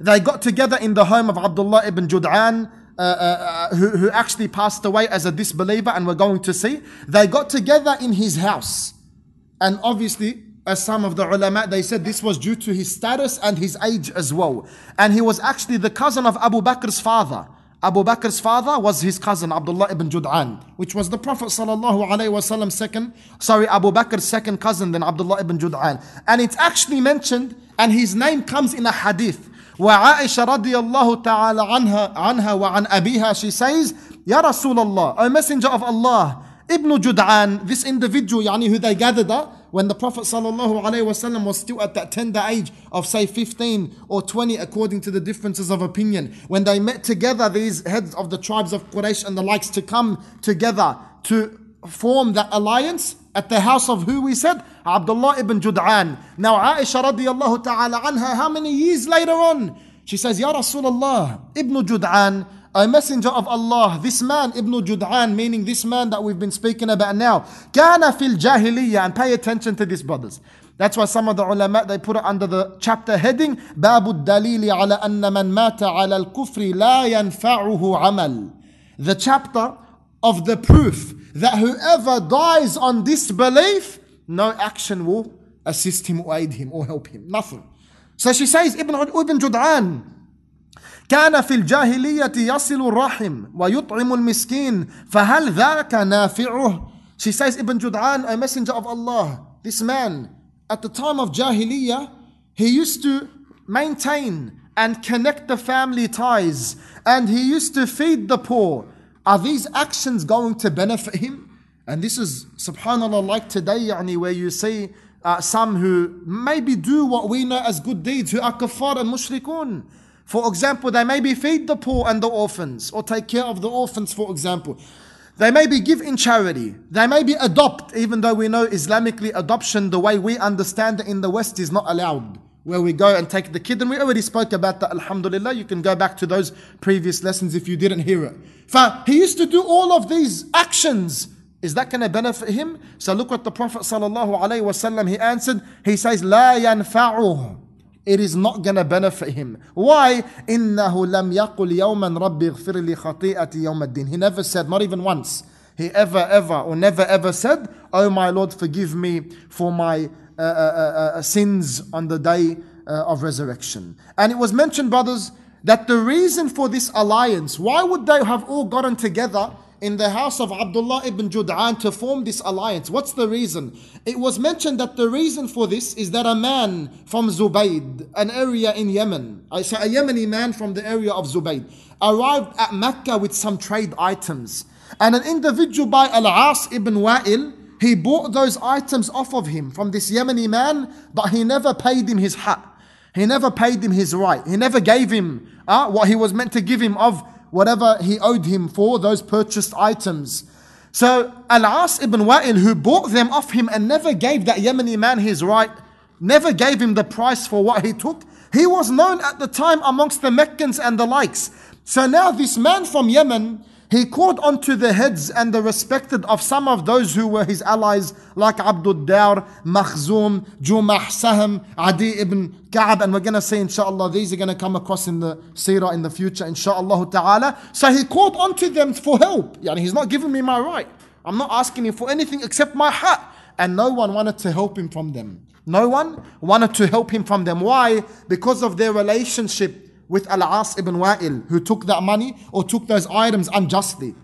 They got together in the home of Abdullah ibn Jud'an, uh, uh, uh, who, who actually passed away as a disbeliever, and we're going to see. They got together in his house. And obviously, as some of the ulama, they said this was due to his status and his age as well. And he was actually the cousin of Abu Bakr's father. Abu Bakr's father was his cousin Abdullah ibn Jud'an, which was the Prophet sallallahu alaihi wasallam second, sorry, Abu Bakr's second cousin than Abdullah ibn Jud'an. And it's actually mentioned, and his name comes in a hadith. وعائشة رضي الله تعالى عنها عنها وعن أبيها she says يا رسول الله O messenger of Allah Ibn Jud'an, this individual yani, who they gathered up when the Prophet was still at that tender age of say 15 or 20 according to the differences of opinion. When they met together, these heads of the tribes of Quraysh and the likes to come together to form that alliance at the house of who we said? Abdullah ibn Jud'an. Now Aisha radiallahu ta'ala anha, how many years later on? She says, Ya Rasulullah, Ibn Jud'an a messenger of Allah, this man, Ibn Jud'an, meaning this man that we've been speaking about now, kana fil jahiliyyah, and pay attention to this, brothers. That's why some of the ulama, they put it under the chapter heading, Babu dalili ala anna man mata ala al-kufri la yanfa'uhu amal. The chapter of the proof that whoever dies on disbelief, no action will assist him or aid him or help him. Nothing. So she says, Ibn, Ibn Jud'an, كان في الجاهلية يصل الرحم ويطعم المسكين فهل ذاك نافعه She says Ibn Jud'an, a messenger of Allah, this man, at the time of Jahiliyyah, he used to maintain and connect the family ties and he used to feed the poor. Are these actions going to benefit him? And this is, subhanAllah, like today, yani, where you see uh, some who maybe do what we know as good deeds, who are kuffar and mushrikun. For example, they maybe feed the poor and the orphans, or take care of the orphans, for example. They maybe give in charity. They maybe adopt, even though we know Islamically adoption, the way we understand it in the West, is not allowed. Where we go and take the kid, and we already spoke about that, alhamdulillah. You can go back to those previous lessons if you didn't hear it. For he used to do all of these actions. Is that going to benefit him? So look what the Prophet ﷺ he answered. He says, لا ينفعه it is not going to benefit him. Why? إِنَّهُ لَمْ يَقُلْ يَوْمًا رَبِّ اغْفِرْ لِي خَطِيئَتِي يَوْمَ الدِّينِ He never said, not even once. He ever, ever, or never ever said, Oh my Lord, forgive me for my uh, uh, uh, uh sins on the day uh, of resurrection. And it was mentioned, brothers, that the reason for this alliance, why would they have all gotten together in the house of Abdullah ibn Jud'an to form this alliance. What's the reason? It was mentioned that the reason for this is that a man from Zubayd, an area in Yemen, I say a Yemeni man from the area of Zubayd, arrived at Mecca with some trade items. And an individual by Al-As ibn Wa'il, he bought those items off of him from this Yemeni man, but he never paid him his haqq. He never paid him his right. He never gave him uh, what he was meant to give him of whatever he owed him for those purchased items. So Al-As ibn Wa'il, who bought them off him and never gave that Yemeni man his right, never gave him the price for what he took, he was known at the time amongst the Meccans and the likes. So now this man from Yemen, he called onto the heads and the respected of some of those who were his allies, like Abdul Dar, Makhzum, Jumah, Sahm, Adi ibn Ka'ab, and we're going to say, inshallah, these are going to come across in the seerah in the future, inshallah ta'ala. So he called onto them for help. Yani he's not giving me my right. I'm not asking him for anything except my haqq. And no one wanted to help him from them. No one wanted to help him from them. Why? Because of their relationship with Al-As ibn Wa'il, who took that money or took those items unjustly.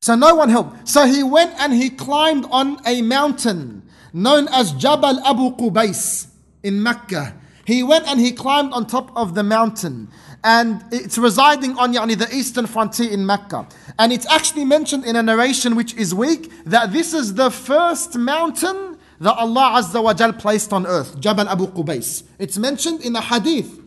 So no one helped. So he went and he climbed on a mountain known as Jabal Abu Qubais in Mecca. He went and he climbed on top of the mountain. And it's residing on yani, the eastern frontier in Mecca. And it's actually mentioned in a narration which is weak that this is the first mountain that Allah Azza wa Jal placed on earth, Jabal Abu Qubais. It's mentioned in a hadith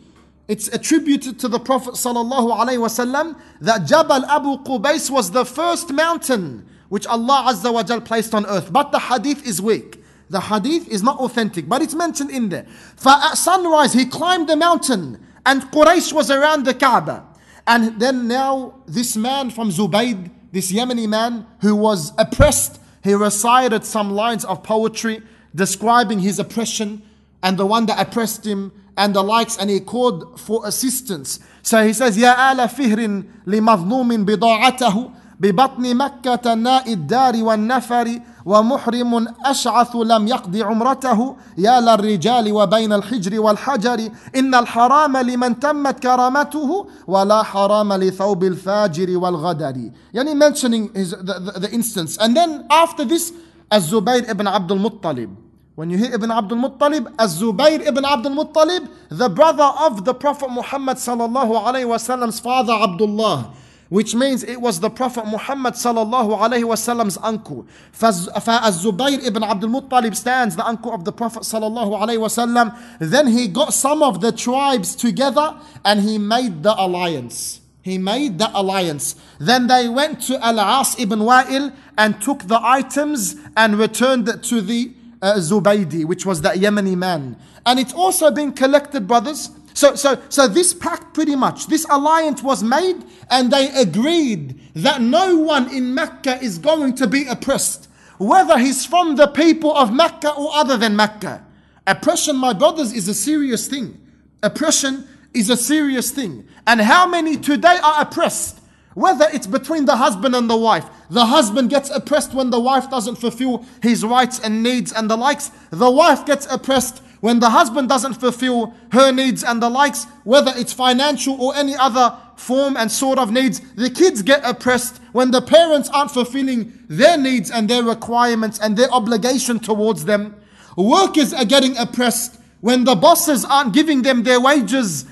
it's attributed to the Prophet ﷺ that Jabal Abu Qubais was the first mountain which Allah Azza wa Jal placed on earth. But the hadith is weak. The hadith is not authentic, but it's mentioned in there. For at sunrise, he climbed the mountain and Quraysh was around the Kaaba. And then now, this man from Zubayd, this Yemeni man who was oppressed, he recited some lines of poetry describing his oppression and the one that oppressed him and the likes and he called for assistance. So he says, يا آل فهر لمظلوم بضاعته ببطن مكة ناء الدار والنفر ومحرم أشعث لم يقض عمرته يا للرجال وبين الحجر والحجر إن الحرام لمن تمت كرامته ولا حرام لثوب الفاجر والغدر يعني mentioning his, the, the, the instance and then after this الزبير ibn Abdul Muttalib when you hear Ibn Abdul Muttalib, as Zubayr ibn Abdul Muttalib, the brother of the Prophet Muhammad sallallahu alayhi wasallam's father Abdullah, which means it was the Prophet Muhammad sallallahu alayhi wasallam's uncle. As Zubayr ibn Abdul Muttalib stands, the uncle of the Prophet sallallahu alayhi wasallam, then he got some of the tribes together and he made the alliance. He made the alliance. Then they went to Al-As ibn Wa'il and took the items and returned to the uh, Zubaydi, which was that Yemeni man. And it's also been collected, brothers. So, so, so this pact pretty much, this alliance was made and they agreed that no one in Mecca is going to be oppressed, whether he's from the people of Mecca or other than Mecca. Oppression, my brothers, is a serious thing. Oppression is a serious thing. And how many today are oppressed? Whether it's between the husband and the wife. The husband gets oppressed when the wife doesn't fulfill his rights and needs and the likes. The wife gets oppressed when the husband doesn't fulfill her needs and the likes, whether it's financial or any other form and sort of needs. The kids get oppressed when the parents aren't fulfilling their needs and their requirements and their obligation towards them. Workers are getting oppressed when the bosses aren't giving them their wages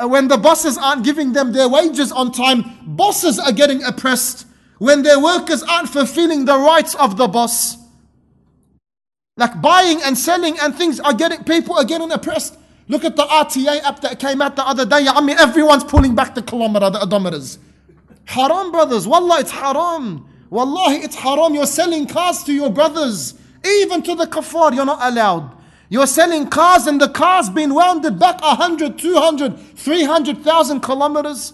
Uh, when the bosses aren't giving them their wages on time, bosses are getting oppressed. When their workers aren't fulfilling the rights of the boss, like buying and selling and things are getting, people are getting oppressed. Look at the RTA app that came out the other day. I mean, everyone's pulling back the kilometer, the odometers. Haram, brothers. Wallah, it's haram. Wallahi, it's haram. You're selling cars to your brothers. Even to the kafar, you're not allowed. You're selling cars and the cars been wounded back 100, 200, 300,000 kilometers.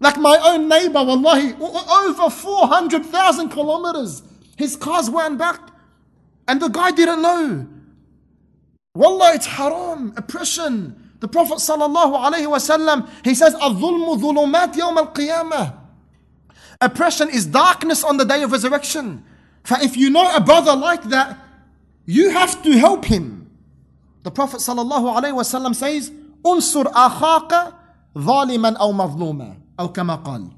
Like my own neighbor, wallahi, over 400,000 kilometers. His car's wound back and the guy didn't know. Wallah, it's haram, oppression. The Prophet sallallahu alaihi wasallam, he says, "Al-zulmu zulumat yawm al-qiyamah." Oppression is darkness on the day of resurrection. For if you know a brother like that, you have to help him. The Prophet ﷺ says, "Unsur أخاك ظالما أو مظلوما أو كما قال.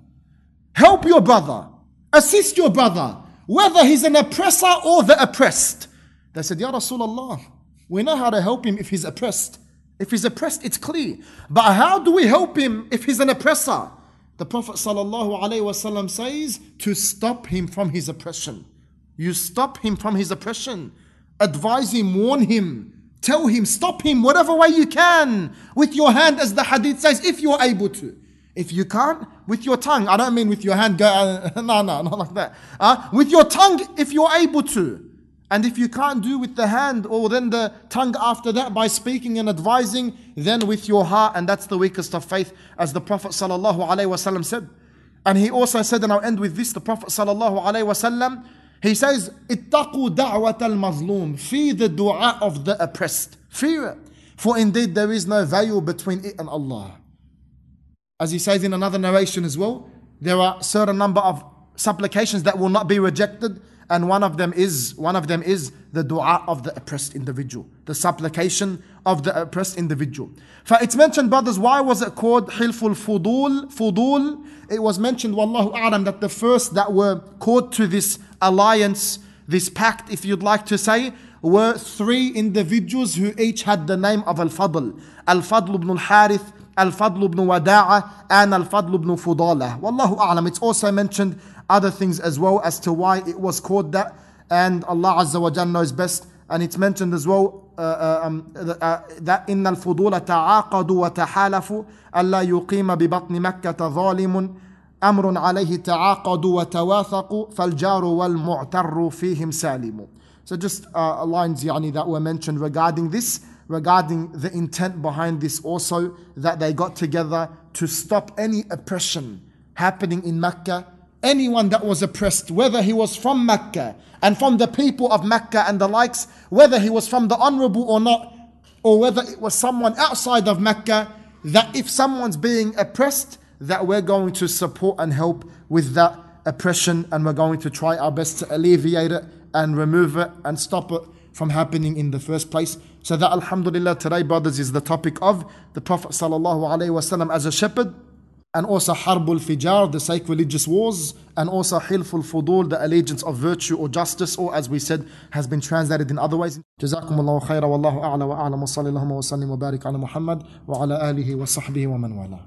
Help your brother, assist your brother, whether he's an oppressor or the oppressed. They said, Ya Rasulullah, we know how to help him if he's oppressed. If he's oppressed, it's clear. But how do we help him if he's an oppressor? The Prophet ﷺ says to stop him from his oppression. You stop him from his oppression. Advise him, warn him, Tell him, stop him whatever way you can with your hand, as the hadith says, if you're able to. If you can't, with your tongue. I don't mean with your hand, go, uh, no, no, not like that. Uh, with your tongue, if you're able to. And if you can't do with the hand or then the tongue after that by speaking and advising, then with your heart, and that's the weakest of faith, as the Prophet ﷺ said. And he also said, and I'll end with this, the Prophet ﷺ, he says, Ittaqu da'wat al mazlum. Fear the dua of the oppressed. Fear it. For indeed there is no veil between it and Allah. As he says in another narration as well, there are certain number of supplications that will not be rejected, and one of them is one of them is the dua of the oppressed individual, the supplication of the oppressed individual. For it's mentioned, brothers, why was it called Hilful Fudul? Fudul. It was mentioned, Wallahu A'lam, that the first that were called to this alliance this pact if you'd like to say were three individuals who each had the name of al-fadl al-fadl ibn al-harith Al-Fadl ibn Wada'a and Al-Fadl ibn Fudala. Wallahu a'lam. It's also mentioned other things as well as to why it was called that. And Allah Azza wa Jalla knows best. And it's mentioned as well uh, uh, um, uh, that إن الفضول تعاقدوا وتحالفوا ألا يقيم ببطن مكة ظالم أمر عليه تعاقدوا وتواثقوا فالجار والمعتر فيهم سالم. So just uh, lines yani, that were mentioned regarding this, regarding the intent behind this also, that they got together to stop any oppression happening in Mecca anyone that was oppressed, whether he was from Mecca and from the people of Mecca and the likes, whether he was from the honorable or not, or whether it was someone outside of Mecca, that if someone's being oppressed, that we're going to support and help with that oppression and we're going to try our best to alleviate it and remove it and stop it from happening in the first place. So that Alhamdulillah today brothers is the topic of the Prophet Sallallahu Alaihi Wasallam as a shepherd and also Harbul Fijar, the sacrilegious wars, and also Hilful Fudul, the allegiance of virtue or justice, or as we said, has been translated in other ways. جزاكم الله خيرا والله أعلى وأعلم وصلى اللهم وسلم وبارك على محمد وعلى آله وصحبه ومن والاه